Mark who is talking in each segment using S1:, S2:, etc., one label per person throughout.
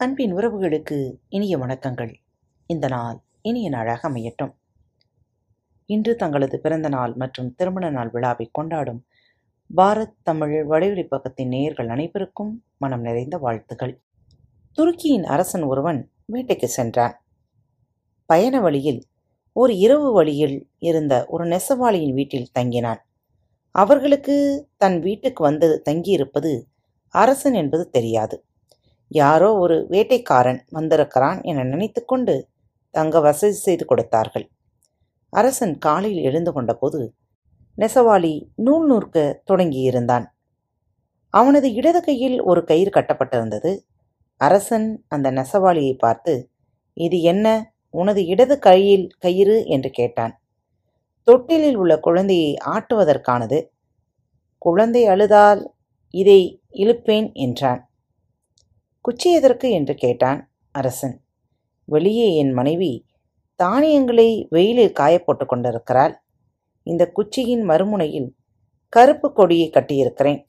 S1: அன்பின் உறவுகளுக்கு இனிய வணக்கங்கள். இந்த நாள் இனிய நாளாக அமையட்டும். இன்று தங்களது பிறந்த நாள் மற்றும் திருமண நாள் விழாவை கொண்டாடும் பாரத் தமிழ் வலையொலி பக்கத்தின் நேயர்கள் அனைவருக்கும் மனம் நிறைந்த வாழ்த்துகள் துருக்கியின் அரசன் ஒருவன் வேட்டைக்கு சென்றான். பயண வழியில் ஒரு இரவு வழியில் இருந்த ஒரு நெசவாளியின் வீட்டில் தங்கினான். அவர்களுக்கு தன் வீட்டுக்கு வந்து தங்கியிருப்பது அரசன் என்பது தெரியாது. யாரோ ஒரு வேட்டைக்காரன் வந்திருக்கிறான் என நினைத்துக்கொண்டு தங்க வசதி செய்து கொடுத்தார்கள். அரசன் காலையில் எழுந்து கொண்டபோது நெசவாளி நூல் நூற்க தொடங்கியிருந்தான். அவனது இடது கையில் ஒரு கயிறு கட்டப்பட்டிருந்தது. அரசன் அந்த நெசவாளியை பார்த்து இது என்ன? உனது இடது கையில் கயிறு? என்று கேட்டான். தொட்டிலில் உள்ள குழந்தையை ஆட்டுவதற்கானது. குழந்தை அழுதால் இதை இழுப்பேன் என்றான். குச்சி எதற்கு என்று கேட்டான் அரசன். வெளியே என் மனைவி தானியங்களை வெயிலில் காயப்போட்டு கொண்டிருக்கிறாள். இந்த குச்சியின் மறுமுனையில் கருப்பு கொடியை கட்டியிருக்கிறேன்.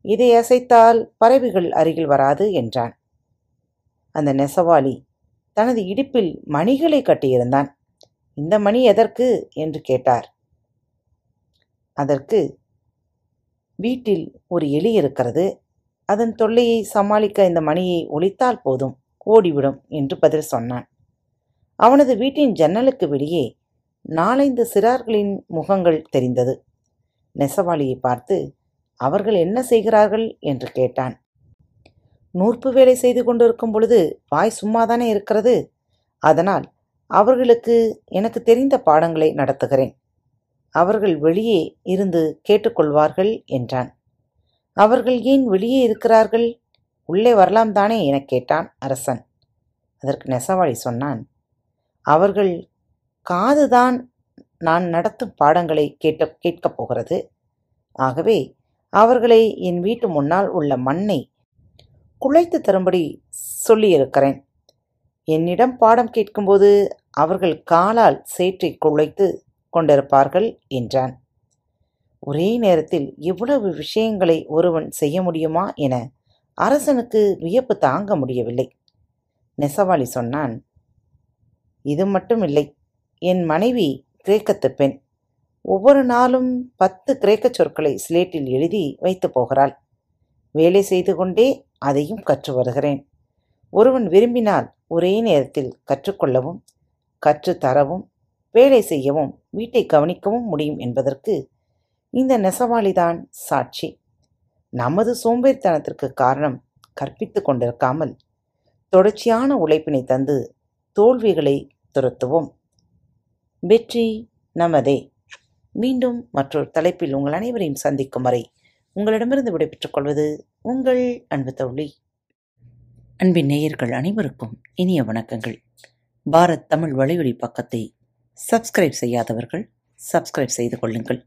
S1: இதை அசைத்தால் பறவைகள் அருகில் வராது என்றான். அந்த நெசவாளி தனது இடுப்பில் மணிகளை கட்டியிருந்தான். இந்த மணி எதற்கு என்று கேட்டார். அதற்கு வீட்டில் ஒரு எலி இருக்கிறது. அதன் தொல்லையை சமாளிக்க இந்த மணியை ஒழித்தால் போதும் ஓடிவிடும் என்று பதில் சொன்னான். அவனது வீட்டின் ஜன்னலுக்கு வெளியே நாலைந்து சிறார்களின் முகங்கள் தெரிந்தது. நெசவாளியை பார்த்து அவர்கள் என்ன செய்கிறார்கள்? என்று கேட்டான். நூற்பு வேலை செய்து கொண்டிருக்கும் பொழுது வாய் சும்மாதானே இருக்கிறது? அதனால் அவர்களுக்கு எனக்கு தெரிந்த பாடங்களை நடத்துகிறேன். அவர்கள் வெளியே இருந்து கேட்டுக்கொள்வார்கள் என்றான். அவர்கள் ஏன் வெளியே இருக்கிறார்கள்? உள்ளே வரலாம் தானே? எனக் கேட்டான் அரசன். அதற்கு நெசவாளி சொன்னான் அவர்கள் காதுதான் நான் நடத்தும் பாடங்களை கேட்ட கேட்கப் போகிறது. ஆகவே அவர்களை என் வீட்டு முன்னால் உள்ள மண்ணை குழைத்து தரும்படி சொல்லியிருக்கிறேன். என்னிடம் பாடம் கேட்கும்போது அவர்கள் காலால் சேற்றை குழைத்து கொண்டிருப்பார்கள் என்றான். ஒரே நேரத்தில் இவ்வளவு விஷயங்களை ஒருவன் செய்ய முடியுமா என அரசனுக்கு வியப்பு தாங்க முடியவில்லை. நெசவாளி சொன்னான் இது மட்டும் இல்லை. என் மனைவி கிரேக்கத்து பெண். ஒவ்வொரு நாளும் பத்து கிரேக்க சொற்களை ஸ்லேட்டில் எழுதி வைத்து போகிறாள். வேலை செய்து கொண்டே அதையும் கற்று வருகிறேன். ஒருவன் விரும்பினால் ஒரே நேரத்தில் கற்றுக்கொள்ளவும் கற்றுத்தரவும் வேலை செய்யவும் வீட்டை கவனிக்கவும் முடியும் என்பதற்கு இந்த நெசவாளிதான் சாட்சி. நமது சோம்பேறித்தனத்திற்கு காரணம் கற்பித்து கொண்டிருக்காமல் தொடர்ச்சியான உழைப்பினை தந்து தோல்விகளை துரத்துவோம். வெற்றி நமதே. மீண்டும் மற்றொரு தலைப்பில் உங்கள் அனைவரையும் சந்திக்கும் வரை உங்களிடமிருந்து விடைபெற்றுக் கொள்வது உங்கள் அன்பு தோழி. அன்பின் நேயர்கள் அனைவருக்கும் இனிய வணக்கங்கள். பாரத் தமிழ் வலியுறி பக்கத்தை சப்ஸ்கிரைப் செய்யாதவர்கள் சப்ஸ்கிரைப் செய்து கொள்ளுங்கள்.